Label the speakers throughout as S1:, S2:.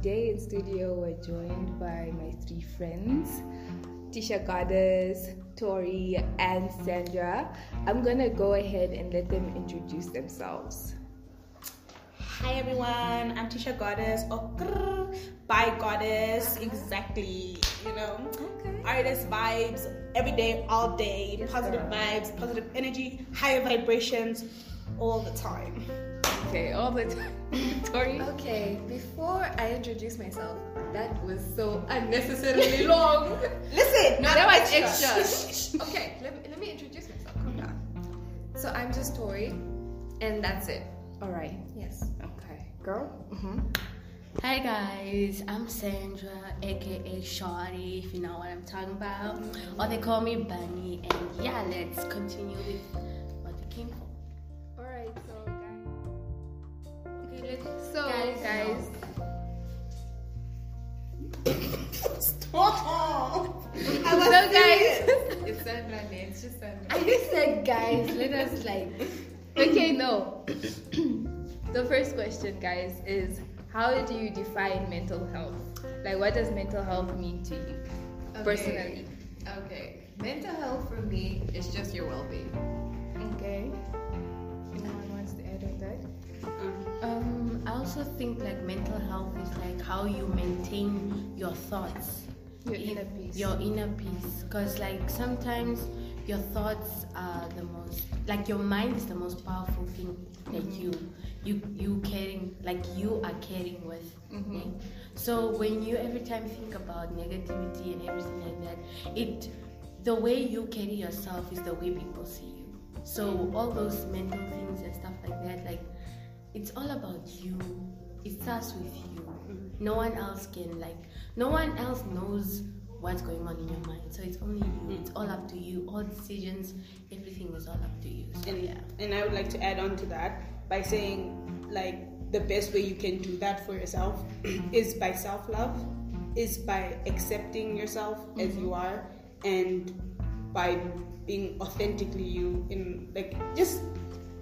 S1: today in studio we're joined by my three friends, Tisha Goddess, Tori, and Sandra. I'm gonna go ahead and let them introduce themselves.
S2: Hi everyone, I'm Tisha Goddess or grrr, by Goddess, exactly. You know,
S1: Okay.
S2: artist vibes every day, all day,
S1: Yes,
S2: positive
S1: girl.
S2: vibes, positive energy, higher vibrations, all the time.
S1: Okay, all the time. Tori.
S3: Okay, before I introduce myself, that was so unnecessarily long.
S2: Listen,
S1: No,
S2: I'm
S1: that was
S2: extra.
S1: extra.
S3: okay, let me, let me introduce myself. Calm down. So I'm just Tori, and that's it.
S1: All right.
S3: Yes.
S1: Okay, girl. Mm-hmm.
S4: Hi guys, I'm Sandra, aka Shawty, if you know what I'm talking about. Or they call me Bunny, and yeah, let's continue with
S1: So Guys,
S4: guys.
S2: Stop. I was
S1: So guys.
S3: It's Sandra, it's just Sandra.
S1: I just said, guys, let us like. Okay, no. the first question, guys, is how do you define mental health? Like, what does mental health mean to you personally?
S3: Okay. Mental health for me is just your well-being.
S1: Okay.
S4: Also think like mental health is like how you maintain your thoughts.
S1: Your
S4: If-
S1: inner peace.
S4: Your inner peace. Because like sometimes your thoughts are the most like your mind is the most powerful thing that
S1: Mm-hmm.
S4: you you you carrying like you are caring with.
S1: Mm-hmm.
S4: So when you every time think about negativity and everything like that, it the way you carry yourself is the way people see you. So all those mental things and stuff like that, like it's all about you. It starts with you. Mm. No one else can like no one else knows what's going on in your mind. So it's only you. Mm. It's all up to you. All decisions, everything is all up to you. So
S2: and,
S4: yeah.
S2: and I would like to add on to that by saying like the best way you can do that for yourself is by self-love is by accepting yourself as mm-hmm. you are and by being authentically you in like just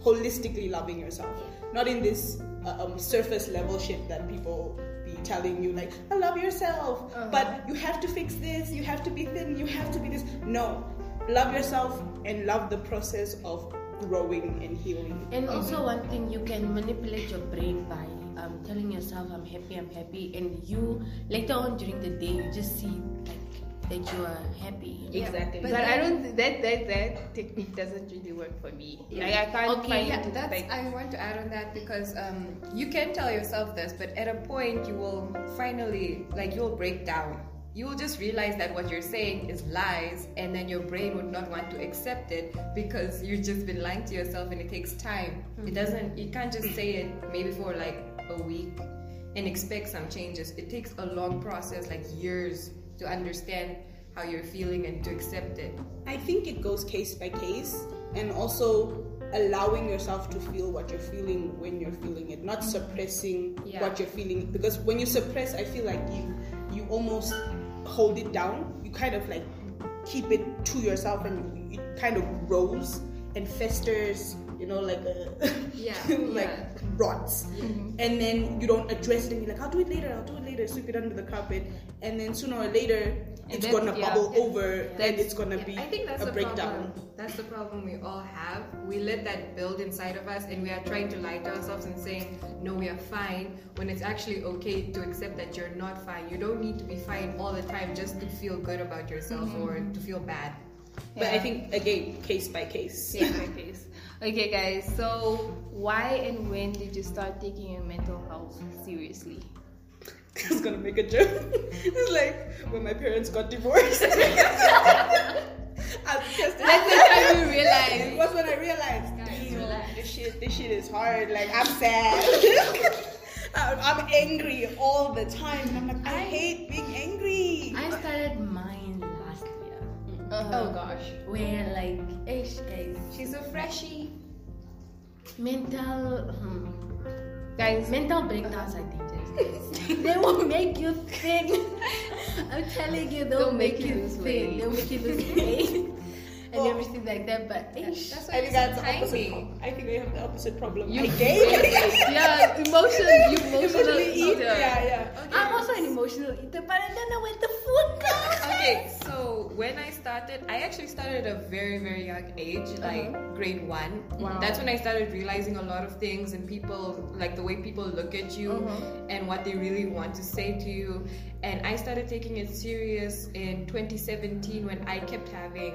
S2: holistically loving yourself. Not in this uh, um, surface level shit that people be telling you like I love yourself but you have to fix this you have to be thin you have to be this. No. Love yourself and love the process of growing and healing.
S4: And also one thing you can manipulate your brain by um, telling yourself I'm happy, I'm happy, and you later on during the day you just see like that you are happy.
S2: exactly
S1: But,
S3: But
S1: I don't. That that that technique doesn't really work for me. Like I can't
S4: Okay,
S1: find
S3: Yeah, that's.
S1: like.
S3: I want to add on that because um, you can tell yourself this, but at a point you will finally, like, you will break down. You will just realize that what you're saying is lies, and then your brain would not want to accept it because you've just been lying to yourself, and it takes time. It doesn't. You can't just say it maybe for like a week and expect some changes. It takes a long process, like years, to understand how you're feeling and to accept it.
S2: I think it goes case by case and also allowing yourself to feel what you're feeling when you're feeling it, not suppressing
S3: Yeah.
S2: what you're feeling. Because when you suppress, I feel like you you almost hold it down. You kind of like keep it to yourself and it kind of grows and festers, you know, like a
S3: Yeah,
S2: like
S3: yeah.
S2: Rots. Mm-hmm. And then you don't address it and you're like, I'll do it later, I'll do it later, sweep it under the carpet. And then sooner or later it's
S1: then-
S2: gonna
S1: yeah.
S2: bubble over and it's gonna be
S3: I think that's
S2: a
S3: the
S2: breakdown.
S3: problem. That's the problem we all have. We let that build inside of us, and we are trying to lie to ourselves and saying, "No, we are fine." When it's actually okay to accept that you're not fine. You don't need to be fine all the time just to feel good about yourself mm-hmm. or to feel bad.
S2: But I think again, case by case.
S1: Yeah, my case. Okay, guys. So, why and when did you start taking your mental health seriously?
S2: I was gonna make a joke. it's like when my parents got divorced. I
S1: That's the time you
S2: It
S1: realized.
S2: was when I realized, damn, this shit, this shit is hard. Like I'm sad. I'm I'm angry all the time. And I'm like, I hate being
S1: Oh gosh.
S4: Where like, ish guys,
S3: She's a freshie.
S4: mental, hmm,
S1: Guys,
S4: mental breakdowns are dangerous. guys. they will make you think. I'm telling you, they'll,
S1: They'll
S4: make,
S1: make you
S4: think.
S1: weight.
S4: They'll make you lose weight. and
S2: Oh,
S4: your everything like that. But ish.
S3: That's
S2: I
S3: why
S2: think
S3: you're
S2: that's the opposite.
S3: tiny.
S2: I think they have the opposite problem.
S1: You
S2: I gay.
S1: yeah, emotion. You emotional
S2: Emotionally eat.
S1: eater.
S2: Yeah, yeah.
S4: I'm also an emotional eater, but I don't know where the food goes.
S3: Okay, so when I started, I actually started at a very, very young age, uh-huh. like grade one.
S1: Wow.
S3: That's when I started realizing a lot of things and people, like the way people look at you uh-huh. and what they really want to say to you. And I started taking it serious in 2017 when I kept having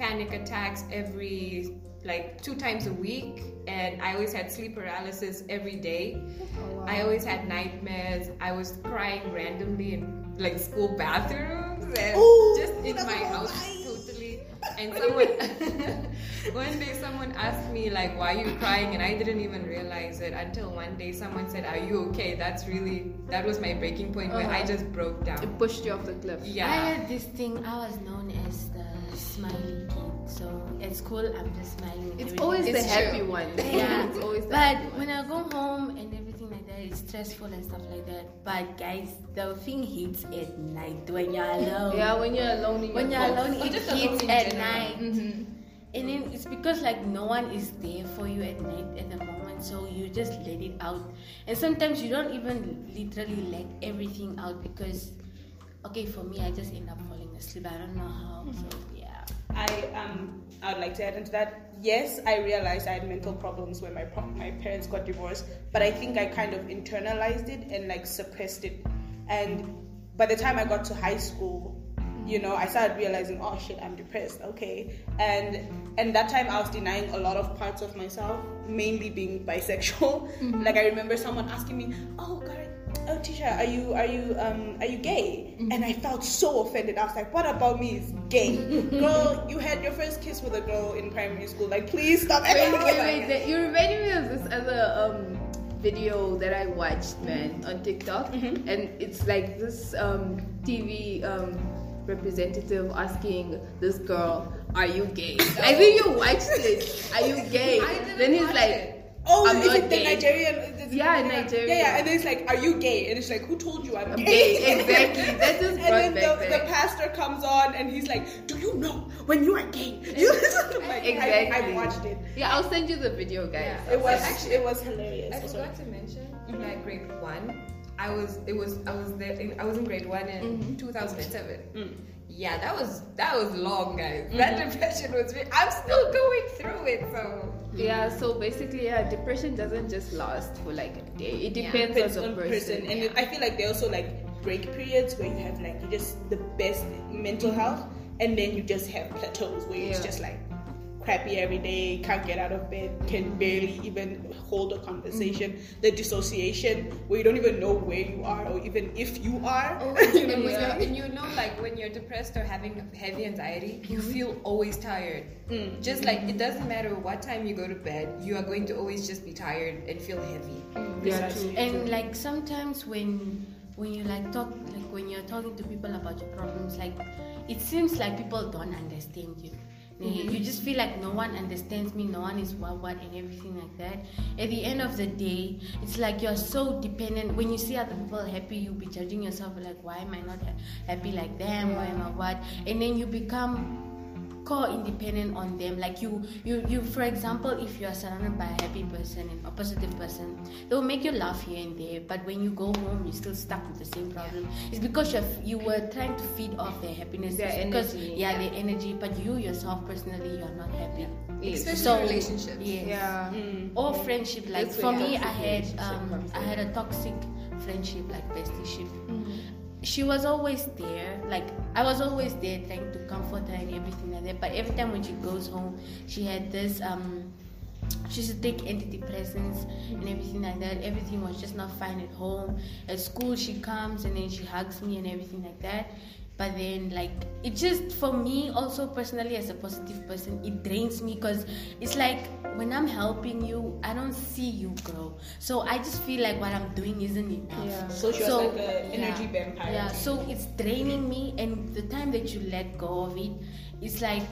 S3: panic attacks every like two times a week and i always had sleep paralysis every day i always had nightmares i was crying randomly in like school bathrooms and
S2: Ooh,
S3: just in my house
S2: nice.
S3: totally and someone one day someone asked me like why are you crying and i didn't even realize it until one day someone said are you okay that's really that was my breaking point where i
S1: Uh-huh.
S3: just broke down
S1: It pushed you off the cliff.
S4: yeah I
S3: yeah
S4: had this thing. I was known as the smiley kid. So at school, I'm just smiling.
S1: It's
S4: everything.
S1: always the happy
S3: true.
S1: one.
S4: Yeah.
S1: it's always the
S4: But
S1: happy one.
S4: when I go home and everything like that, it's stressful and stuff like that. But guys, the thing hits at night when you're alone.
S1: Yeah, when you're alone in
S4: When
S1: your
S4: you're
S1: box.
S4: alone, it
S3: just
S4: hits
S3: alone
S4: at
S3: general.
S4: night.
S1: Mhm.
S4: And then it's because like no one is there for you at night at the moment, so you just let it out. And sometimes you don't even literally let everything out because, okay, for me, I just end up falling asleep. I don't know how. So yeah.
S2: I um I would like to add into that. Yes, I realized I had mental problems when my my parents got divorced, but I think I kind of internalized it and like suppressed it. And by the time I got to high school, you know, I started realizing, oh shit, I'm depressed. Okay, and and that time I was denying a lot of parts of myself, mainly being bisexual. Like I remember someone asking me, oh God, oh Tisha, are you are you um are you gay? And I felt so offended. I was like, what about me is gay? girl, you had your first kiss with a girl in primary school. Like, please stop
S1: Wait,
S2: acting
S1: wait, wait.
S2: that-
S1: You reminded me of this other um, video that I watched, man, on TikTok, and it's like this um, TV um, representative asking this girl, "Are you gay?" I think you watched it. Are you gay?
S3: I didn't
S1: then he's like,
S3: it.
S2: Oh,
S1: I'm
S2: is
S1: not
S2: it the. Nigerian? is it
S1: Yeah,
S2: the-
S1: Nigerian.
S2: Yeah, yeah. And then it's like, are you gay? And it's like, who told you I'm,
S1: I'm gay. Exactly. That just
S2: And
S1: brought
S2: then
S1: back
S2: the, the pastor comes on and he's like, "Do you know when you are gay?" You like,
S1: Exactly.
S2: I, I watched it.
S1: Yeah, I'll send you the video, guys.
S3: Yeah.
S2: It was
S3: Actually,
S2: it was hilarious.
S3: I forgot to mention like grade one. I was it was I was there in, I was in grade one in mm-hmm. 2007. Mm. Yeah, that was that was long, guys. That mm-hmm. depression was. Re- I'm still going through it, so
S1: Yeah, so basically, yeah, depression doesn't just last for like a day. It depends
S2: Depends
S1: on
S2: on
S1: the person.
S2: And I feel like they also like break periods where you have like you just the best mental health, and then you just have plateaus where it's just like crappy every day, can't get out of bed, can barely even hold a conversation. Mm-hmm. The dissociation where you don't even know where you are or even if you are. you oh, know,
S3: and,
S1: Yeah.
S3: you're, and you know, like when you're depressed or having heavy anxiety, you mm-hmm. feel always tired. Mm. Just like it doesn't matter what time you go to bed, you are going to always just be tired and feel heavy. Mm.
S1: Yeah,
S2: Precisely.
S4: And like sometimes when when you like talk like when you're talking to people about your problems, like it seems like people don't understand you. You mm-hmm. just feel like no one understands me, no one is what what and everything like that. At the end of the day, it's like you're so dependent. When you see other people happy, you be judging yourself like, why am I not happy like them? Why am I what? And then you become co-independent on them like you you you for example if you are surrounded by a happy person and a positive person they will make you laugh here and there but when you go home you're still stuck with the same problem it's because you're, you were trying to feed off their happiness
S1: Their
S4: It's because
S1: energy,
S4: yeah,
S1: yeah.
S4: their energy but you yourself personally you're not happy
S1: Yes.
S3: Especially
S4: so
S3: relationships.
S4: yes
S1: Yeah.
S4: or friendship like
S1: That's
S4: for me i had um i had a toxic friendship like bestieeship
S1: Mm-hmm.
S4: She was always there like i was always there trying to comfort her and everything like that but every time when she goes home she had this um she used to take antidepressants and everything like that. Everything was just not fine at home. At school she comes and then she hugs me and everything like that but then like it just for me also personally as a positive person it drains me because it's like when i'm helping you i don't see you grow so i just feel like what i'm doing isn't enough
S1: Yeah.
S2: So she was like an energy
S4: yeah.
S2: vampire.
S4: Yeah, so it's draining me, and the time that you let go of it, it's like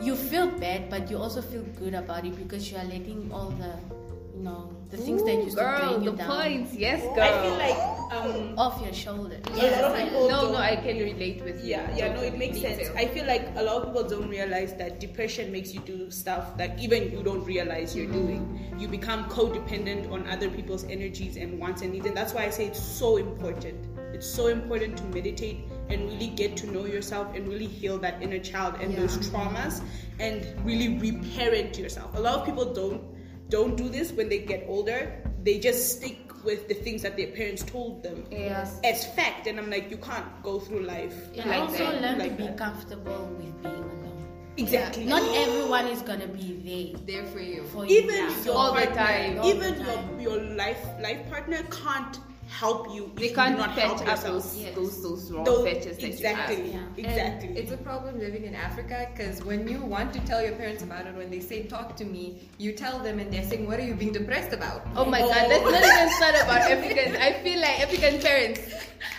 S4: you feel bad, but you also feel good about it because you are letting all the, you No, the things that
S1: Ooh,
S4: used
S1: girl,
S4: to bring you
S1: the
S4: down
S1: points. Yes, girl.
S2: I feel like um,
S4: off your shoulders.
S2: a lot of people
S1: no,
S2: don't-
S1: no, I can relate with you.
S2: Yeah, yeah, no, it makes sense.
S3: too.
S2: I feel like a lot of people don't realize that depression makes you do stuff that even you don't realize you're doing. You become codependent on other people's energies and wants and needs, and that's why I say it's so important. It's so important to meditate and really get to know yourself and really heal that inner child and those traumas and really reparent yourself. A lot of people don't don't do this when they get older. They just stick with the things that their parents told them
S1: Yes.
S2: as fact, and I'm like, you can't go through life
S4: And
S1: Like
S4: also
S1: that,
S4: learn
S2: like
S4: to be
S2: that.
S4: comfortable with being alone.
S2: Exactly.
S4: Not everyone is gonna be there
S3: There for you.
S4: for you.
S2: even
S4: Yeah.
S2: your
S1: All the time.
S4: All the
S2: even
S4: time.
S2: your your life life partner can't help you.
S1: They can't
S2: you not
S1: fetch
S2: help
S1: up
S2: yourself.
S1: those,
S4: Yes.
S1: those, those wrong
S2: Those-
S1: fetches that
S2: exactly,
S1: you have.
S4: Yeah.
S2: exactly.
S3: And it's a problem living in Africa because when you want to tell your parents about it, when they say talk to me, you tell them and they're saying, What are you being depressed about?
S1: Oh my
S2: Oh.
S1: god, let's not even start about Africans. I feel like African parents.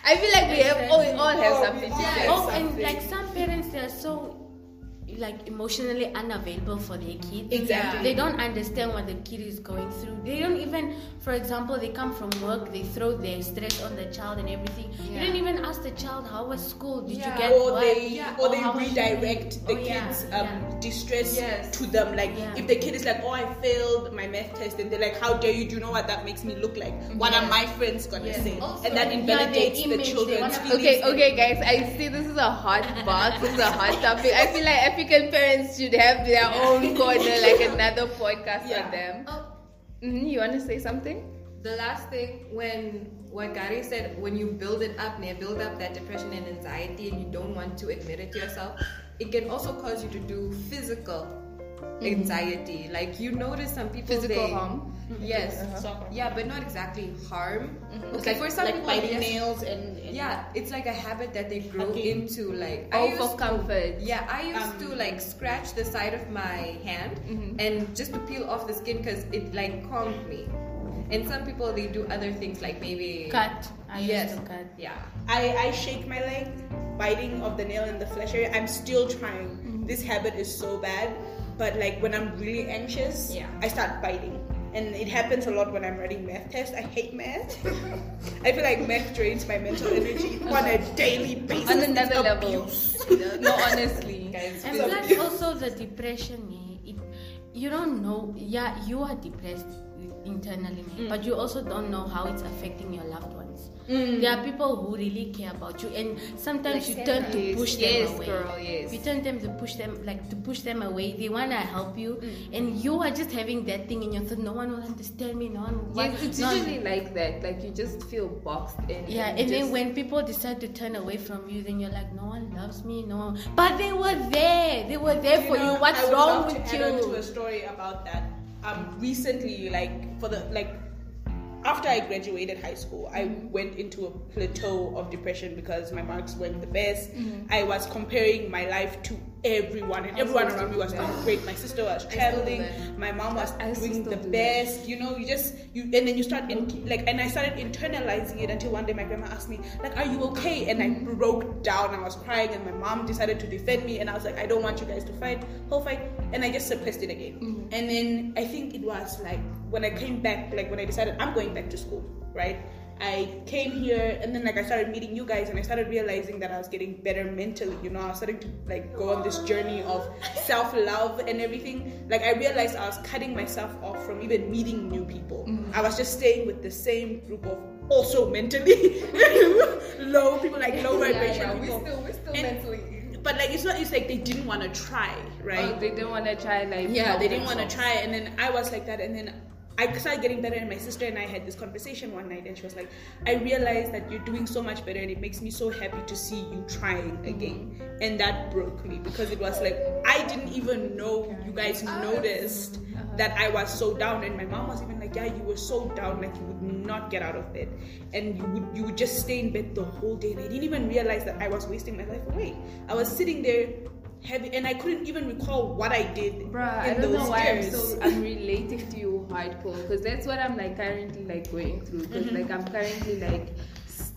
S1: I feel like we have oh, we all have
S2: Oh,
S1: something to say.
S4: Oh, and like some parents, they're so like emotionally unavailable for their kids.
S2: Exactly.
S4: They don't understand what the kid is going through. They don't even, for example, they come from work, they throw their stress on the child and everything.
S3: Yeah.
S4: You don't even ask the child how was school. Did
S3: Yeah.
S4: you get
S2: or they
S3: Yeah.
S2: or
S4: Or
S2: they redirect the
S4: Oh,
S2: kids um, distress
S3: Yes.
S2: to them like if the kid is like oh i failed my math test and they're like how dare you do you know what that makes me look like what are my friends gonna
S3: Yes.
S2: say
S3: Also-
S2: and that invalidates the children's feelings
S1: Okay, okay, guys. I see this is a hot box. This is a hot topic. I feel like Parents should have their own corner, like another podcast
S2: Yeah.
S1: on them.
S3: Oh,
S1: hmm you want to say something?
S3: the last thing when what Gary said, when you build it up, and build up that depression and anxiety, and you don't want to admit it to yourself, it can also cause you to do physical anxiety. Like you notice some people
S1: Physical
S3: they,
S1: harm?
S3: Yes.
S2: Uh-huh.
S3: Yeah, but not exactly harm.
S2: It's
S3: Okay,
S2: like,
S3: for some
S2: like
S3: people,
S2: biting
S3: yes.
S2: nails and, and
S3: Yeah, it's like a habit that they grow
S2: Hugging.
S3: into. Like
S1: Oh,
S3: used
S1: for
S3: to-
S1: comfort.
S3: yeah, I used
S2: Um,
S3: to like scratch the side of my hand
S1: Mhm.
S3: and just to peel off the skin because it like calmed me. And some people they do other things like maybe
S4: Cut. I
S3: yes,
S4: used to cut.
S3: yeah.
S2: I, I shake my leg, biting of the nail in the flesh area. I'm still trying.
S3: Mm-hmm.
S2: This habit is so bad, but like when I'm really anxious,
S3: Yeah.
S2: I start biting. And it happens a lot when I'm writing math tests. I hate math. I feel like math drains my mental energy on a daily basis.
S1: On
S2: It's
S1: another level.
S2: abuse.
S1: no, honestly.
S3: Guys,
S4: And
S3: phys-
S4: plus also the depression, eh, it, you don't know. Yeah, you are depressed internally,
S1: Mm.
S4: but you also don't know how it's affecting your loved ones.
S1: Mm.
S4: There are people who really care about you, and sometimes
S3: Like
S4: you turn to
S1: Yes,
S4: push
S1: yes,
S4: them away.
S1: girl, yes.
S4: You turn them to push them, like to push them away. They wanna help you,
S1: Mm.
S4: and you are just having that thing in your thought. No one will understand me. No one. will
S1: Yes, it's
S4: no one-
S1: usually like that. Like you just feel boxed in.
S4: yeah,
S1: and
S4: and then
S1: just-
S4: when people decide to turn away from you, then you're like, no one loves me, no one. But they were there. They were there for
S2: know,
S4: you. What's
S2: I would
S4: wrong
S2: love
S4: with
S2: to add on to a story about that. Um, recently, like for the like after I graduated high school, I went into a plateau of depression because my marks weren't the best.
S4: Mm-hmm.
S2: I was comparing my life to everyone, and everyone around me was
S1: that.
S2: doing great. My sister was traveling. My mom was doing the
S1: do that.
S2: best. You know, you just you, and then you start in, like, and I started internalizing it until one day my grandma asked me, like, "Are you okay?" And I broke down. I was crying, and my mom decided to defend me, and I was like, "I don't want you guys to fight, whole fight," and I just suppressed it again.
S1: Mm-hmm.
S2: And then I think it was like when I came back, like when I decided I'm going back to school, right? I came here and then like I started meeting you guys and I started realizing that I was getting better mentally, you know, I was starting to like go on this journey of self-love and everything. Like I realized I was cutting myself off from even meeting new people. Mm-hmm. I was just staying with the same group of also mentally low people, like low
S3: yeah,
S2: vibration
S3: yeah, we
S2: people.
S3: still we're still
S2: And-
S3: mentally
S2: but like it's not it's like they didn't want to try, right?
S1: Oh, they didn't want to try like.
S2: yeah they didn't want to try and then i was like that and then i started getting better and my sister and i had this conversation one night and she was like i realized that you're doing so much better and it makes me so happy to see you trying mm-hmm. again. And that broke me because it was like i didn't even know you guys ah. noticed uh-huh. that i was so down and my mom was even like yeah you were so down like you would not get out of bed and you would you would just stay in bed the whole day and i didn't even realize that i was wasting my life away. I was sitting there heavy and i couldn't even recall what i did
S1: Bruh, I
S2: in
S1: don't
S2: those
S1: know why I'm so I'm relating to you hardcore because that's what I'm like currently like going through because
S2: Mm-hmm.
S1: like I'm currently like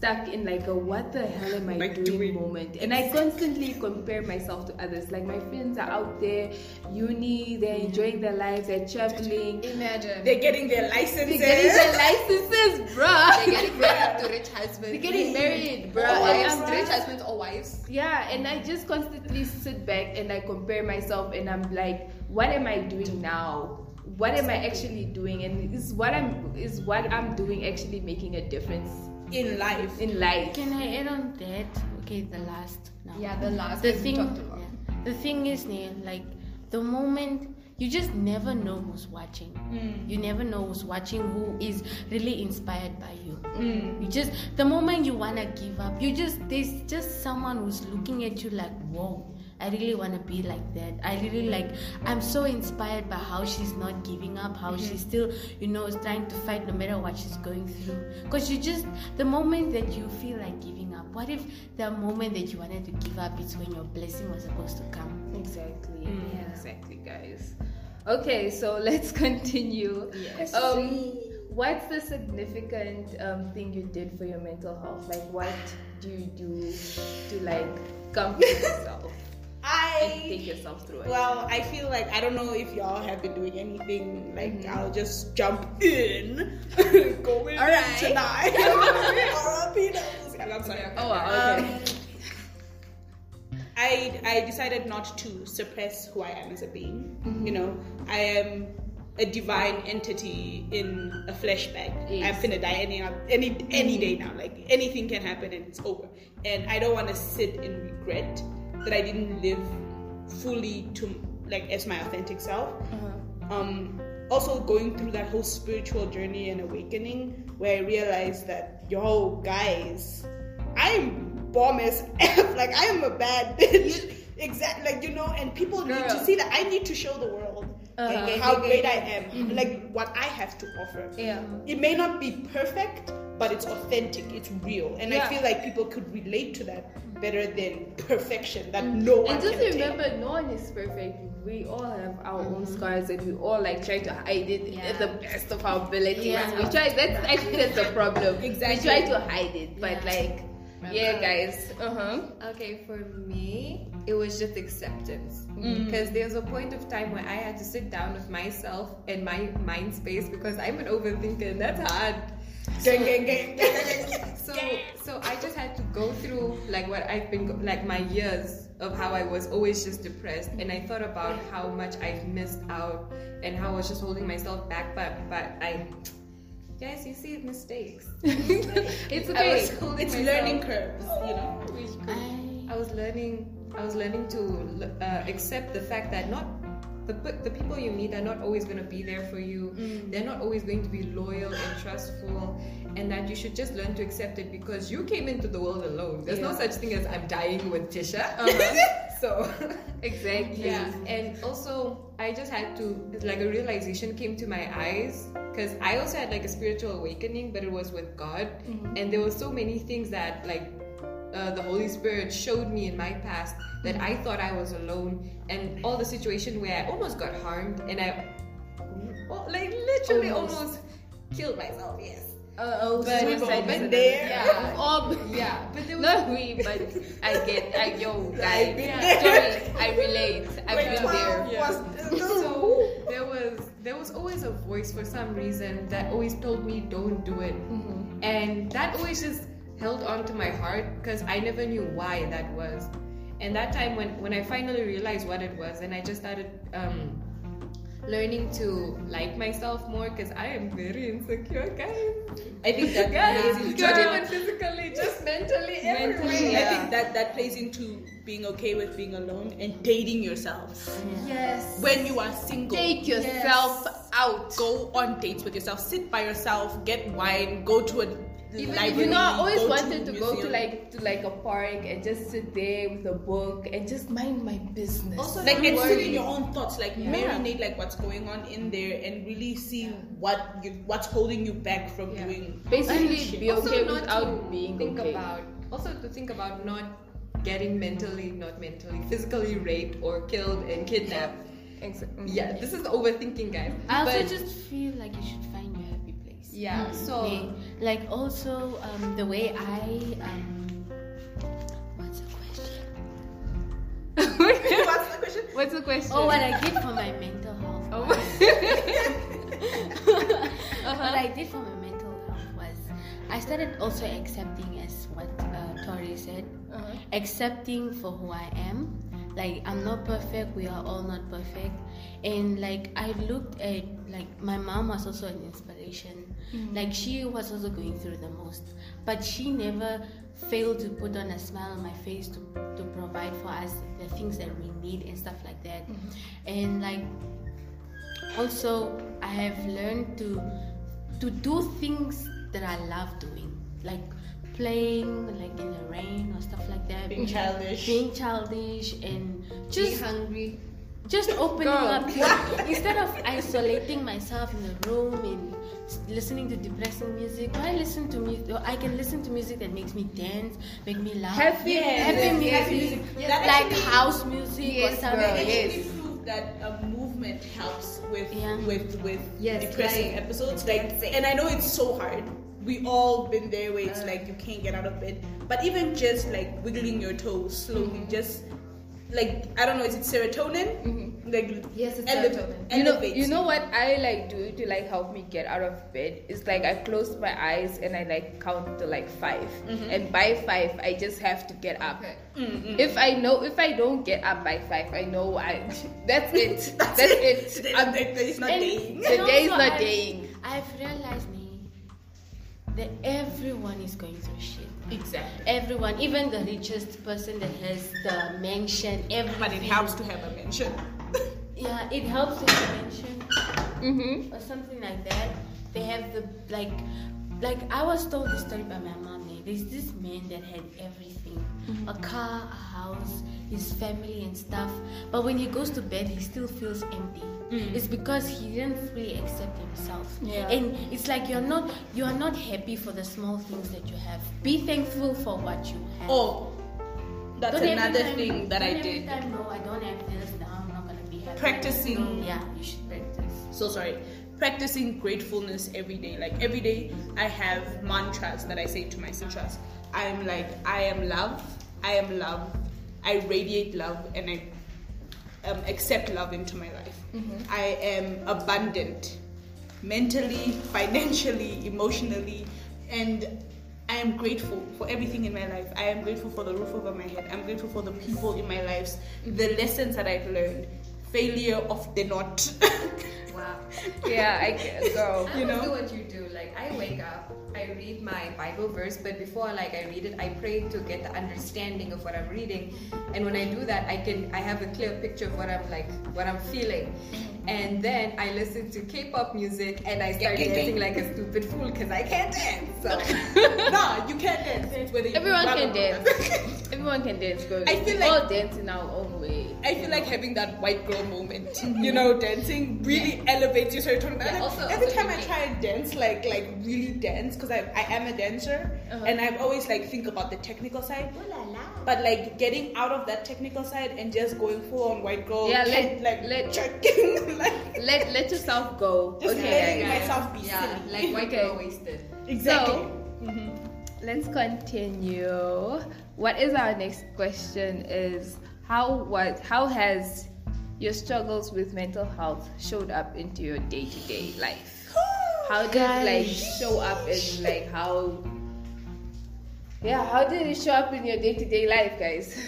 S1: stuck in like a what the hell am I
S2: Like
S1: doing,
S2: doing-
S1: moment. And I constantly compare myself to others. Like my friends are out there, uni, they're enjoying their lives, they're traveling.
S3: Imagine.
S2: They're getting their licenses.
S1: They're getting their licenses, bruh.
S3: They're getting married to rich husbands.
S1: They're getting married, bruh.
S3: Or wives,
S1: I'm
S3: rich husbands or wives.
S1: Yeah, and I just constantly sit back and I compare myself and I'm like, what am I doing now? What am I actually doing? And is what I'm is what I'm doing actually making a difference
S2: in life.
S1: in life?
S4: Can I add on that? Okay, the last. Now.
S3: Yeah, the last
S4: the
S3: thing we
S4: thing.
S3: talked about.
S4: yeah. The thing is, Neil, like the moment you just never know who's watching. Mm. You never know who's watching, who is really inspired by you. Mm. You just the moment you wanna give up, you just there's just someone who's looking at you like, whoa. I really want to be like that. I really like. I'm so inspired by how she's not giving up. How she's still, you know, is trying to fight no matter what she's going through. Because you just the moment that you feel like giving up. What if the moment that you wanted to give up is when your blessing was supposed to come?
S1: Exactly.
S3: Yeah.
S1: Exactly, guys. Okay, so let's continue.
S3: Yes.
S1: Um, what's the significant um, thing you did for your mental health? Like, what do you do to like comfort yourself and
S2: think
S1: yourself through it?
S2: well, I feel like I don't know if y'all have been doing anything. Like I'll just jump in, go in
S3: All right.
S2: tonight. R.I.P. those- I'm.
S1: Oh, wow, okay.
S2: Um, I I decided not to suppress who I am as a being.
S1: Mm-hmm.
S2: You know, I am a divine entity in a flesh bag.
S1: Yes.
S2: I'm finna die any any any day now. Like anything can happen and it's over. And I don't want to sit in regret that I didn't live fully to like as my authentic self.
S1: Uh-huh.
S2: Um, also going through that whole spiritual journey and awakening where I realized that yo guys, I'm bomb as F. Like I am a bad bitch. Exactly, like you know, and people need to see that I need to show the world
S1: Uh-huh.
S2: how great I am, like what I have to offer.
S1: Yeah.
S2: It may not be perfect, but it's authentic, it's real, and I feel like people could relate to that better than perfection that no one
S1: And just
S2: can
S1: remember, no one is perfect. We all have our own scars, and we all like try to hide it
S3: Yeah.
S1: at the best of our abilities.
S4: Yeah.
S1: We try. That's actually that's the problem.
S2: Exactly.
S1: We try to hide it, but
S3: Yeah.
S1: like, yeah, guys. Uh huh.
S3: Okay, for me, it was just acceptance.
S1: Mm.
S3: Because there's a point of time where I had to sit down with myself and my mind space because I'm an overthinker and that's hard.
S2: Gang, gang, gang.
S3: So, so I just had to go through like what I've been like my years of how I was always just depressed, and I thought about how much I've missed out and how I was just holding myself back. But, but I, guys, you see mistakes.
S1: It's
S3: I
S1: okay.
S2: it's
S3: myself-
S2: learning curves, you know.
S4: I
S3: I was learning. I was learning to uh, accept the fact that not the the people you meet are not always going to be there for you. They're not always going to be loyal and trustful, and that you should just learn to accept it because you came into the world alone. There's no such thing as I'm dying with Tisha.
S1: Uh-huh.
S3: so.
S1: Exactly.
S3: Yeah, and also I just had to like a realization came to my eyes because I also had like a spiritual awakening, but it was with God, and there were so many things that like uh, the Holy Spirit showed me in my past that I thought I was alone, and all the situation where I almost got harmed, and I oh, like literally
S1: Almost.
S3: almost, killed myself. Yes.
S1: Uh, oh,
S3: But-
S2: but
S1: is
S2: there-
S3: Yeah.
S1: We've all
S3: Yeah, but there was
S1: not we, but I get. I yo guys.
S2: Been
S1: Yeah.
S2: there.
S1: Sorry, I relate. I've
S2: Grade
S1: been
S2: 12
S1: there.
S3: Yeah. so there was there was always a voice for some reason that always told me don't do it
S1: Mm-hmm.
S3: and that always just held on to my heart because i never knew why that was and that time when when i finally realized what it was and i just started um learning to like myself more because i am very insecure guys
S2: I think that
S3: guys
S2: plays
S3: not
S2: into
S3: even physically just mentally
S1: Mentally, yeah.
S2: I think that that plays into being okay with being alone and dating yourself.
S3: yes
S2: When you are single,
S1: Take yourself out.
S2: go on dates with yourself, sit by yourself, get wine, go to a
S1: Even if
S2: library.
S1: you know, I always
S2: go
S1: wanted to
S2: a
S1: go to like to like a park and just sit there with a book and just mind my business.
S3: Also,
S2: like
S3: don't
S2: and sit in your own thoughts, like
S1: Yeah.
S2: marinate like what's going on in there and really see what you, what's holding you back from
S3: Yeah.
S2: doing.
S1: basically
S2: shit.
S1: be
S3: also
S1: okay
S3: not
S1: without
S3: to
S1: being
S3: think
S1: okay.
S3: about also to think about not getting mentally not mentally physically raped or killed and kidnapped
S1: Ex- mm.
S3: yeah this is overthinking guys
S4: I also
S3: But-
S4: just feel like you should find your happy place.
S3: Yeah. So
S4: Yeah. like also um, the way I um, what's the question?
S2: What's the question?
S1: What's the question?
S4: Oh, what I did for my mental health.
S1: Oh.
S4: What I did for my mental health was I started also accepting as what uh, Tori said,
S1: Uh-huh.
S4: accepting for who I am. Like I'm not perfect. We are all not perfect. And like I looked at like my mom was also an inspiration. Mm. Like she was also going through the most, but she never failed to put on a smile on my face to to provide for us the things that we need and stuff like that. Mm-hmm. And like also i have learned to to do things that i love doing like playing like in the rain or stuff like that
S2: Being childish.
S4: being childish and
S3: be
S4: just
S3: hungry.
S4: Just opening
S1: Girl.
S4: up instead of isolating myself in the room and listening to depressing music why listen to music oh, i can listen to music that makes me dance make me laugh
S1: Happy
S2: Yes,
S4: happy
S2: yes,
S4: music
S2: yes. That
S4: like
S2: actually-
S4: house music or
S1: Yes,
S4: something
S1: girl, yes.
S2: actually prove that a movement helps with
S4: Yeah.
S2: with with
S3: Yes,
S2: depressing
S3: like
S2: episodes. Like, and I know it's so hard. We all been there where it's uh. like you can't get out of bed. But even just like wiggling your toes slowly, mm-hmm. just like I don't know, is it serotonin? Mm-hmm. Like
S3: Yes, it's
S2: ele-
S3: serotonin.
S1: you know,
S2: elevates
S1: you know what I like do to like help me get out of bed? It's like I close my eyes and I like count to like 5 mm-hmm. and by five I just have to get up.
S3: Okay. Mm-hmm.
S1: If I know, if I don't get up by five, I know I. That's it. that's, it.
S2: I'm,
S1: I'm,
S2: it's not
S4: And-
S2: daying.
S1: The day is not
S4: I've-
S1: daying.
S4: I've realized nee, that everyone is going through shit.
S1: Exactly.
S4: Everyone, even the richest person that has the mansion, everything.
S2: But it helps to have a mansion.
S4: Yeah, it helps to have a mansion
S1: Mm-hmm.
S4: or something like that. They have the like, like I was told this story by my mom. There's this man that had everything, a mm-hmm. car, a house, his family and stuff. But when he goes to bed, he still feels empty. Mm. It's because he didn't fully accept himself.
S1: Yeah.
S4: And it's like you're not you are not happy for the small things that you have. Be thankful for what you have.
S2: Oh, that's
S4: Don't
S2: another
S4: time-
S2: thing that I did.
S4: Time, no, I don't have this. Now I'm not gonna be happy.
S2: Practicing.
S4: No, yeah, you should practice.
S2: so sorry practicing gratefulness every day like every day i have mantras that i say to my myself i'm like i am love i am love i radiate love and i um, accept love into my life i am abundant mentally financially emotionally and I am grateful for everything in my life. I am grateful for the roof over my head. I'm grateful for the people in my lives, the lessons that I've learned. Failure of the not.
S3: Wow.
S1: Yeah, I girl.
S3: I
S2: You know?
S3: do what you do. Like I wake up, I read my Bible verse, but before like I read it, I pray to get the understanding of what I'm reading. And when I do that, I can I have a clear picture of what I'm like, what I'm feeling. And then I listen to K-pop music and I start
S2: Yeah, yeah, yeah.
S3: dancing like a stupid fool because I can't dance. So
S2: nah, you can't dance. Whether you
S1: Everyone can dance. Everyone can dance, girl.
S2: I feel
S1: we
S2: like-
S1: all dance in our own way.
S2: I feel like having that white girl moment, you know, dancing really elevates your serotonin.
S3: Yeah, also-
S2: every
S3: also
S2: time I try and dance, like like really dance, because I, I am a dancer,
S1: Uh-huh.
S2: and I've always like think about the technical side. But like getting out of that technical side and just going full on white girl,
S1: Yeah, let-
S2: like
S1: let-
S2: jerking, like
S1: Let let yourself go.
S2: just
S1: okay.
S2: letting
S3: yeah, yeah.
S2: myself be
S3: yeah,
S2: silly.
S3: like white
S1: Okay.
S3: girl wasted.
S2: exactly.
S1: So, let's continue. What is our next question? Is how what how has your struggles with mental health showed up into your day to day life? How did it like show up in like how? Yeah, how did it show up in your day to day life, guys?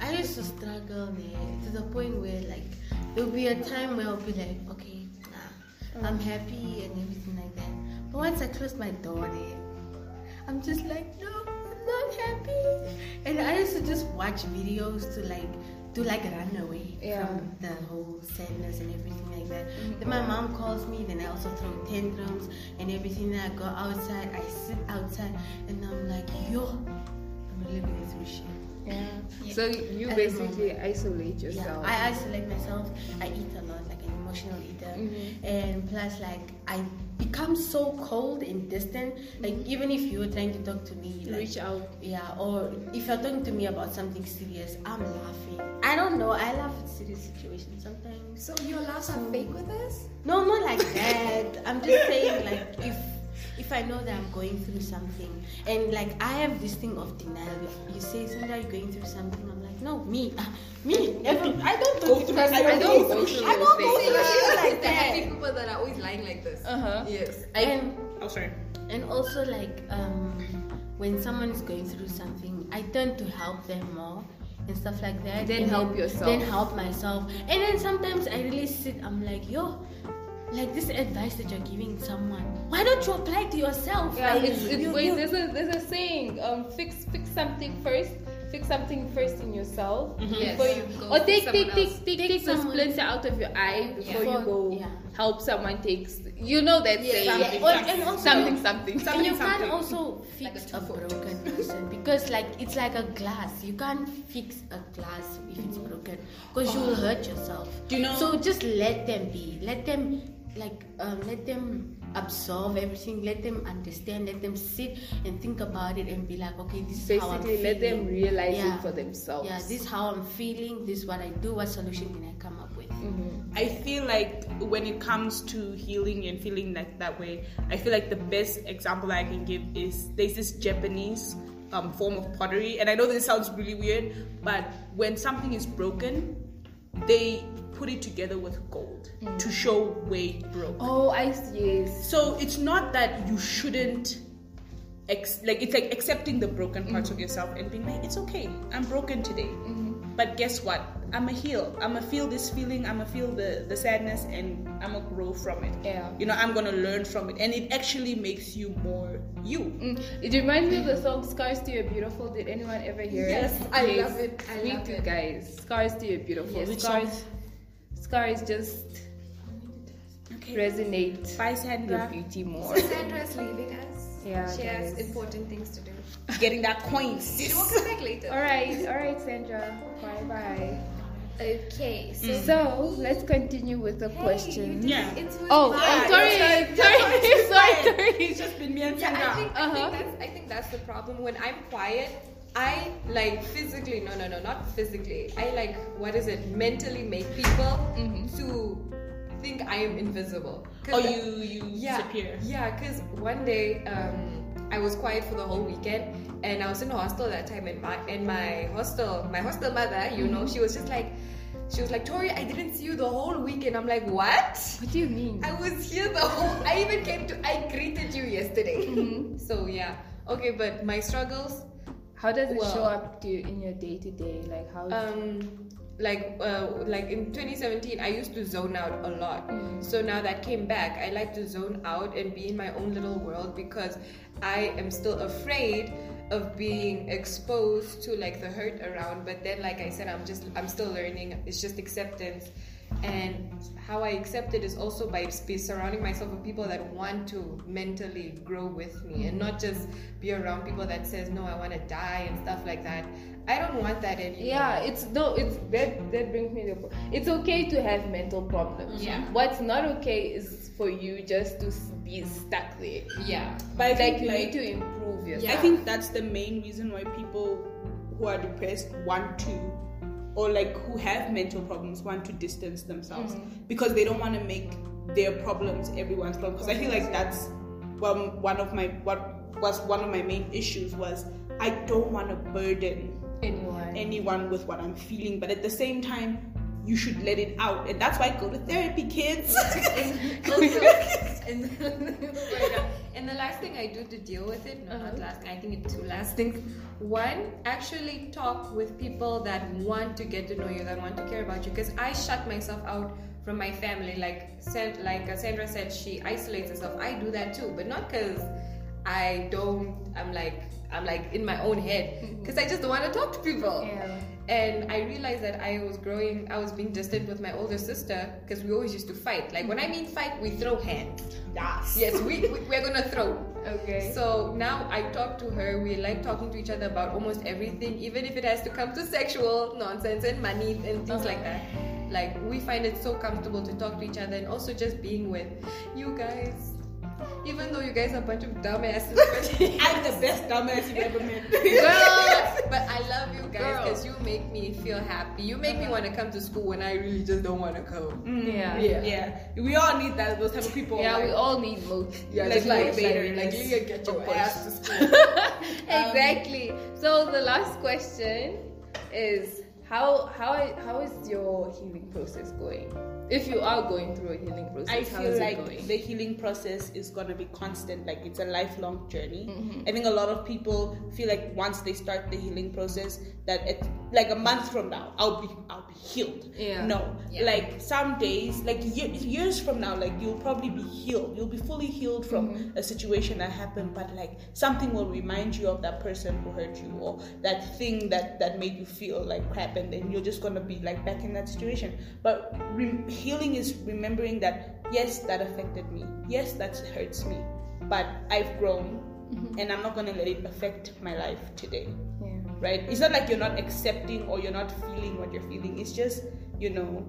S4: I used to struggle man, to the point where like there'll be a time where I'll be like, okay, nah, I'm happy and everything like that. But once I close my door there, I'm just like, no, I'm not happy. And I used to just watch videos to like to like run away
S1: Yeah.
S4: from the whole sadness and everything like that. Mm-hmm. Then my mom calls me, then I also throw tantrums and everything. Then I go outside, I sit outside, and I'm like, yo, I'm really going through shit.
S1: Yeah. So you
S4: At
S1: basically isolate
S4: Yeah,
S1: yourself.
S4: I isolate myself. I eat a lot, like an emotional eater,
S1: Mhm.
S4: and plus, like I become so cold and distant. Like even if you're trying to talk to me, like,
S1: Reach out.
S4: yeah, or if you're talking to me about something serious, I'm laughing. I don't know. I laugh at serious situations sometimes.
S3: So your laughs are fake with us?
S4: No, not like that. I'm just saying, like if if I know that I'm going through something, and like I have this thing of denial. You say, Sandra, you're going through something. I'm like, no, me, ah, me. Every, I don't go through. I don't go through. I don't go through shit like
S3: the happy
S4: that.
S3: people that are always lying like this.
S1: Uh-huh.
S3: Yes.
S4: And
S2: Oh, sorry.
S4: and also like um, when someone is going through something, I tend to help them more and stuff like that.
S1: Then
S4: and
S1: help yourself.
S4: Then help myself. And then sometimes I really sit. I'm like, yo. Like this advice that you're giving someone, why don't you apply it to yourself?
S1: Yeah,
S4: Like,
S1: it's, it's
S4: you-
S1: wait,
S4: you-
S1: there's a there's a saying, um fix fix something first. Fix something first in yourself
S3: Yes.
S1: before you
S3: Go
S1: or take take take take,
S4: Take
S1: take the splinter out of your eye before you go
S4: yeah.
S1: help someone takes you know that
S3: Yeah,
S1: saying
S2: something,
S4: Or- and also,
S1: something something
S4: and you
S2: something.
S4: can't also
S3: Like
S4: fix
S3: a
S4: a, broken person because like it's like a glass. You can't fix a glass if it's broken because you will hurt yourself.
S2: Do you know-
S4: So just let them be. Let them like um, let them absorb everything. Let them understand. Let them sit and think about it and be like, okay, this is how I'm
S1: basically
S4: feeling.
S1: let them realize
S4: Yeah.
S1: it for themselves
S4: Yeah, this is how I'm feeling. This is what I do. What solution can I come up with?
S2: I feel like when it comes to healing and feeling like that way, I feel like the best example I can give is there's this Japanese um, form of pottery, and I know this sounds really weird, but when something is broken, they put it together with gold to mm. show where it broke.
S1: oh i see. Yes
S2: So it's not that you shouldn't. Ex- like it's like accepting the broken parts of mm. yourself and being like it's okay. I'm broken today mm-hmm. But guess what i'm a heal i'm a feel this feeling i'm a feel the the sadness and i'm a grow from it
S1: Yeah.
S2: you know i'm gonna learn from it and it actually makes you more you
S1: Mm, It reminds me of the song "Scars to Your Beautiful." Did anyone ever hear
S3: Yes,
S1: it?
S3: Yes, I love it. I
S1: me
S3: love
S1: too,
S3: it.
S1: guys. "Scars to Your Beautiful."
S4: Yes.
S2: Which
S1: scars, scars just
S2: okay
S1: resonate
S2: bye
S1: your
S2: sandra
S1: beauty more.
S3: Sandra's leaving us.
S1: Yeah,
S3: She has important things to do.
S2: Getting that coin
S3: We'll come back later.
S1: all right, all right, Sandra. Bye bye.
S3: Okay, so
S1: So let's continue with the question.
S2: Yeah.
S1: Oh,
S2: Yeah,
S1: I'm sorry, sorry, sorry, sorry.
S2: it's just been me and
S3: Yeah,
S2: sandra
S3: I think,
S1: Uh-huh.
S3: think that's, I think that's the problem. When I'm quiet, I like physically, no, no, no, not physically. I like, what is it, mentally make people to think I am invisible.
S2: oh you you
S3: yeah,
S2: disappear
S3: Yeah, because one day um, I was quiet for the whole weekend, and I was in a hostel that time, and my and my hostel, my hostel mother, you know, she was just like, she was like, Tori, I didn't see you the whole weekend. I'm like, what?
S1: What do you mean?
S3: I was here the whole. I even came to. I greeted you yesterday. So yeah, okay, but my struggles,
S1: How does it
S3: Well-
S1: show up to you in your day to day? Like how?
S3: um, like uh, like in 2017, I used to zone out a lot. So now that came back, I like to zone out and be in my own little world because I am still afraid of being exposed to like the hurt around. But then, like I said, I'm just I'm still learning. It's just acceptance. And how I accept it is also by surrounding myself with people that want to mentally grow with me and not just be around people that says no I want to die and stuff like that. I don't want that anymore.
S1: Yeah, it's no, it's that that brings me to. It's okay to have mental problems.
S3: Yeah.
S1: What's not okay is for you just to be stuck there.
S3: Yeah.
S2: but I
S1: Like
S2: think,
S1: you
S2: like,
S1: need to improve yourself. Yeah.
S2: I think that's the main reason why people who are depressed want to, or like who have mental problems, want to distance themselves mm-hmm. because they don't want to make their problems everyone's problem. Because I feel like that's well, one of my what was one of my main issues was I don't want to burden
S1: anyone.
S2: anyone with what I'm feeling, but at the same time. You should let it out, and that's why I go to therapy, kids.
S3: also, and, and the last thing I do to deal with it, no, not last, I think it's two last things. One, actually talk with people that want to get to know you, that want to care about you. Because I shut myself out from my family. Like, San- like uh, Sandra said, she isolates herself. I do that too, but not because I don't, I'm like, I'm like in my own head. Because I just don't want to talk to people.
S1: Yeah.
S3: And I realized that I was growing, I was being distant with my older sister because we always used to fight. Like when I mean fight, we throw hands.
S2: yes.
S3: Yes, we, we we're gonna throw.
S1: Okay.
S3: So now I talk to her. We like talking to each other about almost everything, even if it has to come to sexual nonsense and money and things like that. Like we find it so comfortable to talk to each other and also just being with you guys. Even though you guys are a bunch of dumbasses,
S2: I'm the best dumbass you've ever met.
S1: Girl,
S3: But I love you guys because you make me feel happy. You make me uh-huh. want to come to school when I really just don't want to come. Mm.
S1: Yeah.
S3: Yeah.
S2: Yeah, we all need that. Those type of people.
S1: Yeah,
S2: like,
S1: we all need mood.
S3: Yeah,
S2: Like
S3: just like
S2: motivator,
S3: like
S2: like,
S3: you get your
S2: of
S3: ass to school.
S1: Um, exactly. So the last question is how how how is your healing process going? If you are going through a healing process,
S2: I feel like
S1: going?
S2: the healing process is gonna be constant. Like it's a lifelong journey.
S1: Mm-hmm.
S2: I think a lot of people feel like once they start the healing process, that it like a month from now, I'll be I'll be healed.
S1: Yeah.
S2: No,
S3: Yeah.
S2: like some days, like years from now, like you'll probably be healed. You'll be fully healed from
S1: Mm-hmm.
S2: a situation that happened, but like something will remind you of that person who hurt you or that thing that that made you feel like crap, and then you're just gonna be like back in that situation. But re- healing is remembering that yes, that affected me. Yes, that hurts me, but I've grown, and I'm not gonna let it affect my life today
S1: yeah.
S2: right? It's not like you're not accepting or you're not feeling what you're feeling. It's just, you know,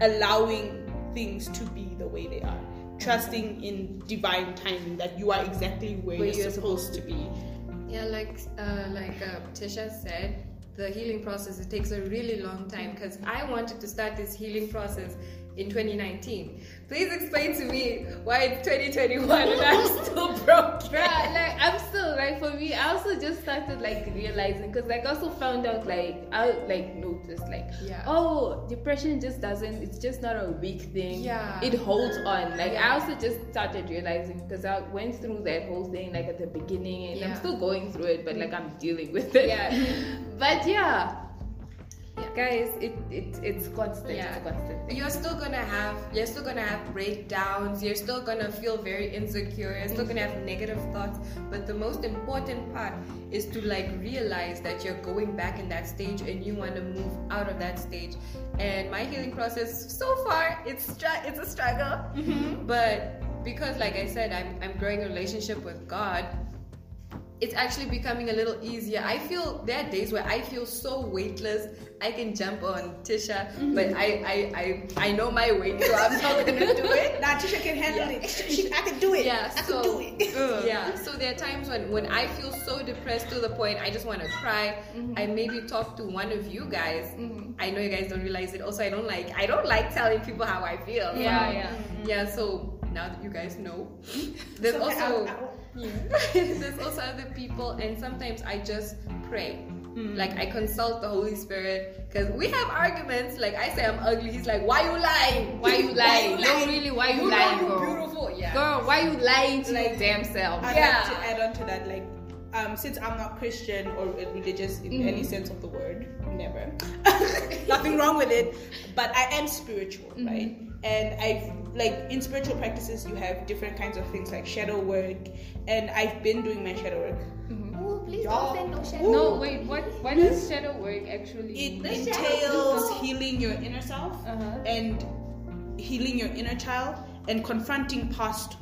S2: allowing things to be the way they are. Trusting in divine timing that you are exactly where,
S1: Where
S2: you're,
S1: you're
S2: supposed, to be.
S3: Yeah, like uh, like uh, Tisha said, the healing process it takes a really long time because I wanted to start this healing process in 2019. Please explain to me why it's 2021 and I'm still broke.
S1: Bruh, like I'm still like for me, I also just started like realizing because like I also found out like I like noticed like
S3: Yeah.
S1: oh depression just doesn't it's just not a weak thing
S3: Yeah.
S1: it holds on like
S3: Yeah.
S1: I also just started realizing because I went through that whole thing like at the beginning and I'm still going through it but like I'm dealing with it
S3: Yeah.
S1: but yeah,
S3: Yeah.
S1: guys it, it it's constant
S3: Yeah.
S1: it's a constant thing.
S3: You're still gonna have you're still gonna have breakdowns, you're still gonna feel very insecure, you're still gonna have negative thoughts. But the most important part is to like realize that you're going back in that stage and you wanna move out of that stage. And my healing process so far it's str- it's a struggle. Mm-hmm. But because like I said, I'm I'm growing a relationship with God, it's actually becoming a little easier. I feel there are days where I feel so weightless. I can jump on Tisha, mm-hmm. but I, I, I, I know my weight, so I'm not gonna do it.
S2: Nah, Tisha can handle it. She, I can do it.
S3: Yeah,
S2: I
S3: so
S2: can do it.
S3: yeah, mm. so there are times when when I feel so depressed to the point I just want to cry. Mm-hmm. I maybe talk to one of you guys. Mm-hmm. I know you guys don't realize it. Also, I don't like I don't like telling people how I feel.
S1: Yeah, yeah.
S3: yeah. So now that you guys know, there's
S2: So,
S3: also.
S2: I- I-
S3: Yeah. There's also other people, and sometimes I just pray. Like I consult the Holy Spirit because we have arguments. Like I say I'm ugly, he's like, "Why you lying?
S1: why you lying
S3: you
S1: no really why you,
S3: You
S1: lying girl
S3: beautiful, yeah."
S1: girl why you lying to
S2: Like-
S1: your damn self
S2: I'd
S3: Yeah.
S2: like to add on to that, like, um, since I'm not Christian or religious in
S1: Mm-hmm.
S2: any sense of the word, never. Nothing wrong with it, but I am spiritual,
S1: Mm-hmm.
S2: right? And I've like in spiritual practices, you have different kinds of things like shadow work, and I've been doing my shadow work.
S1: Oh, please
S2: Y'all-
S1: don't send no shadow.
S2: Ooh.
S1: No, wait, what what is shadow work actually
S2: It
S1: mean?
S2: entails healing your inner self
S1: Uh-huh.
S2: and healing your inner child and confronting past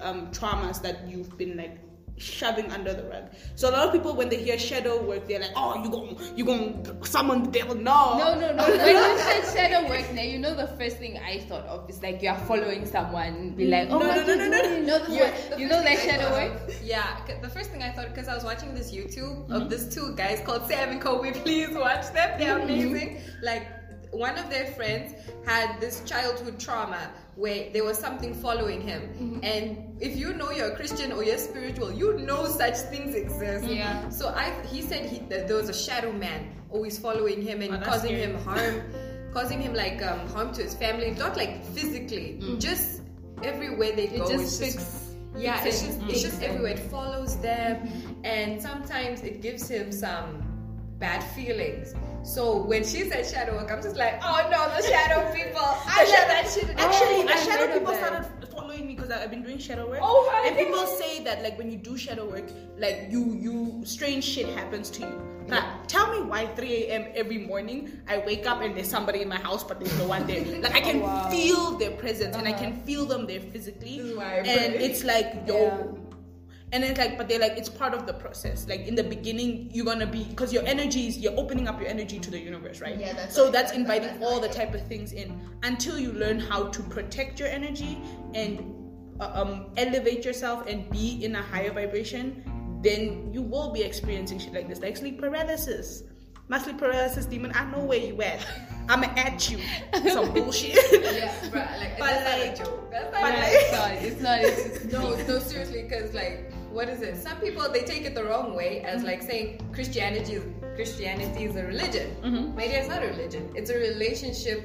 S2: um, traumas that you've been like shoving under the rug. So a lot of people when they hear shadow work, they're like, "Oh, you going you going to summon the devil?" No,
S1: No, no, no. when you said shadow work, now you know the first thing I thought of is like you are following someone, be like, oh,
S2: No,
S1: what
S2: no,
S1: you
S2: no, no,
S1: doing? You know, the
S3: Yeah,
S1: you know that shadow work?
S3: of- Yeah, 'cause the first thing I thought because I was watching this YouTube of mm-hmm. these two guys called Sam and Colby. Please watch them; they're mm-hmm. amazing. Like one of their friends had this childhood trauma where there was something following him, and if you know you're a Christian or you're spiritual, you know such things exist.
S1: Yeah.
S3: So I, he said he, that there was a shadow man always following him and
S2: Oh,
S3: causing
S2: scary.
S3: him harm, causing him like um, harm to his family, not like physically, just everywhere they
S1: It
S3: go.
S1: just
S3: it's
S1: fix.
S3: yeah, it's
S1: it.
S3: just
S1: Mm.
S3: it's just everywhere. It follows them, and sometimes it gives him some bad feelings. So when she said shadow work, I'm just like, oh no, the shadow people.
S2: Actually,
S3: Oh, I
S2: shadow people started following me because I've been doing shadow work.
S3: Oh
S2: and people say that like when you do shadow work, like you you strange shit happens to you. Now, tell me why 3 a.m. every morning I wake up and there's somebody in my house, but there's no one there. Like I can
S3: Wow.
S2: feel their presence and I can feel them there physically.
S3: This is why I
S2: and
S3: pray.
S2: it's like yo.
S1: Yeah.
S2: And it's like, but they're like, it's part of the process. Like in the beginning, you're gonna be because your energy is you're opening up your energy to the universe, right?
S4: Yeah, that's
S2: so
S4: right.
S2: that's
S4: That's-
S2: inviting
S4: that's
S2: all the type of things in until you learn how to protect your energy and uh, um, elevate yourself and be in a higher vibration then you will be experiencing shit like this, like sleep paralysis. My sleep paralysis demon, I know where you at. I'ma at you. Some bullshit.
S3: Yeah, bruh, like,
S2: But like-
S3: a joke. That's
S2: but like-
S1: It's not. It's not. It's,
S3: No, no, seriously, because like, what is it? Some people they take it the wrong way as like saying Christianity is Christianity is a religion.
S2: Mhm.
S3: Maybe it's not a religion. It's a relationship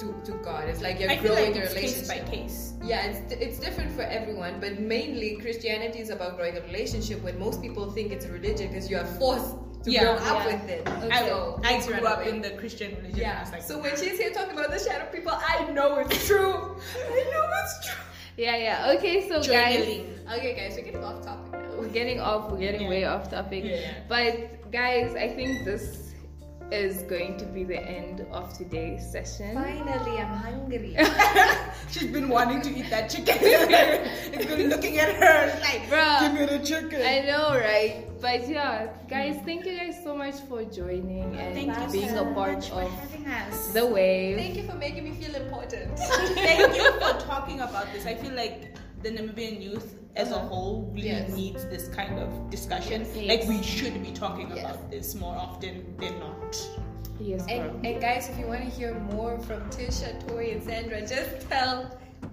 S3: to, to God. It's like you're
S2: I
S3: growing
S2: like
S3: your
S2: it's case
S3: relationship.
S2: by case.
S3: Yeah, it's it's different for everyone, but mainly Christianity is about growing a relationship. When most people think it's a religion because you are forced to
S2: Yeah,
S3: grow up
S1: yeah.
S3: with it.
S2: I,
S3: So,
S2: I grew up
S3: away.
S2: in the Christian religion.
S3: Yeah.
S2: like,
S3: So when she's here talking about the shadow people, I know it's true. I know it's true.
S1: Yeah, yeah. Okay, so guys.
S3: Okay, guys, we're getting off topic now.
S1: we're getting off. We're getting
S2: Yeah.
S1: way off topic.
S2: Yeah.
S1: But guys, I think this is going to be the end of today's session.
S3: Finally, I'm hungry.
S2: She's been wanting to eat that chicken. it's been looking at her like,
S1: Bruh.
S2: give me the chicken.
S1: I know, right? But yeah, guys, thank you guys so much for joining and
S2: Thank you
S1: being
S2: so
S1: a part of
S2: having us.
S1: the wave.
S3: Thank you for making me feel important.
S2: Thank you for talking about this. I feel like the Namibian youth as a
S3: Uh-huh.
S2: whole really
S3: Yes.
S2: needs this kind of discussion.
S1: Yes.
S2: Like we should be talking
S3: Yes.
S2: about this more often than not.
S1: Yes.
S3: And, and guys, if you want to hear more from Tisha, Tori, and Sandra, just tell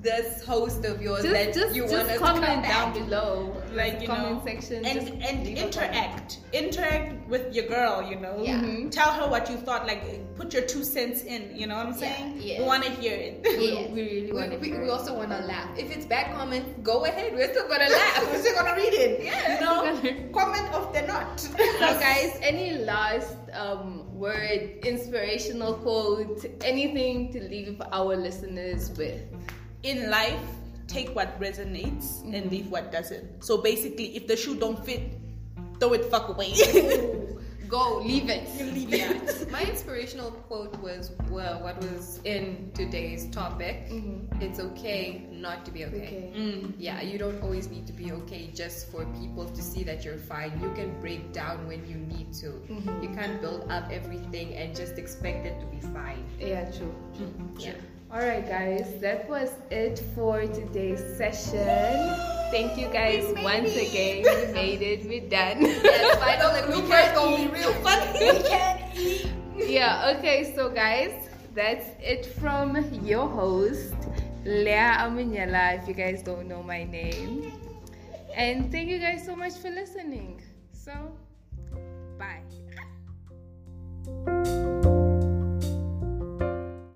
S3: this host of yours
S1: just
S3: that
S1: just,
S3: you
S1: just
S3: want to
S1: comment
S3: come
S1: down below,
S2: Like you
S1: comment
S2: know,
S1: section,
S2: and and
S1: leave a comment.
S2: interact, interact with your girl. You know,
S3: Yeah.
S1: Mhm.
S2: tell her what you thought. Like put your two cents in. You know what I'm saying?
S3: yeah.
S2: We want to hear it.
S3: Yeah.
S1: We really want to
S3: we,
S1: hear
S3: we also want to laugh. If it's bad comments, go ahead. We're still gonna laugh.
S2: We're still gonna read it.
S3: Yeah.
S2: You know, comment of the not.
S1: So, guys, any last um, word, inspirational quote, anything to leave our listeners with?
S2: In life take what resonates and leave what doesn't so basically if the shoe don't fit throw it fuck away
S1: Go, leave it.
S2: leave
S3: Yeah.
S2: it
S3: My inspirational quote was well, what was in today's topic.
S1: Mhm.
S3: It's okay not to be okay.
S1: Okay.
S2: Mm.
S3: Yeah, you don't always need to be okay just for people to see that you're fine. You can break down when you need to.
S1: Mhm.
S3: You can't build up everything and just expect it to be fine.
S1: Yeah, true. true,
S3: Yeah.
S1: Alright, guys, that was it for today's session. Thank you guys once again. We made it, we're done.
S3: Yes, we can go be real
S2: funny
S1: yeah, okay, so guys, that's it from your host, Leah Amunyala, if you guys don't know my name. And thank you guys so much for listening. So, bye.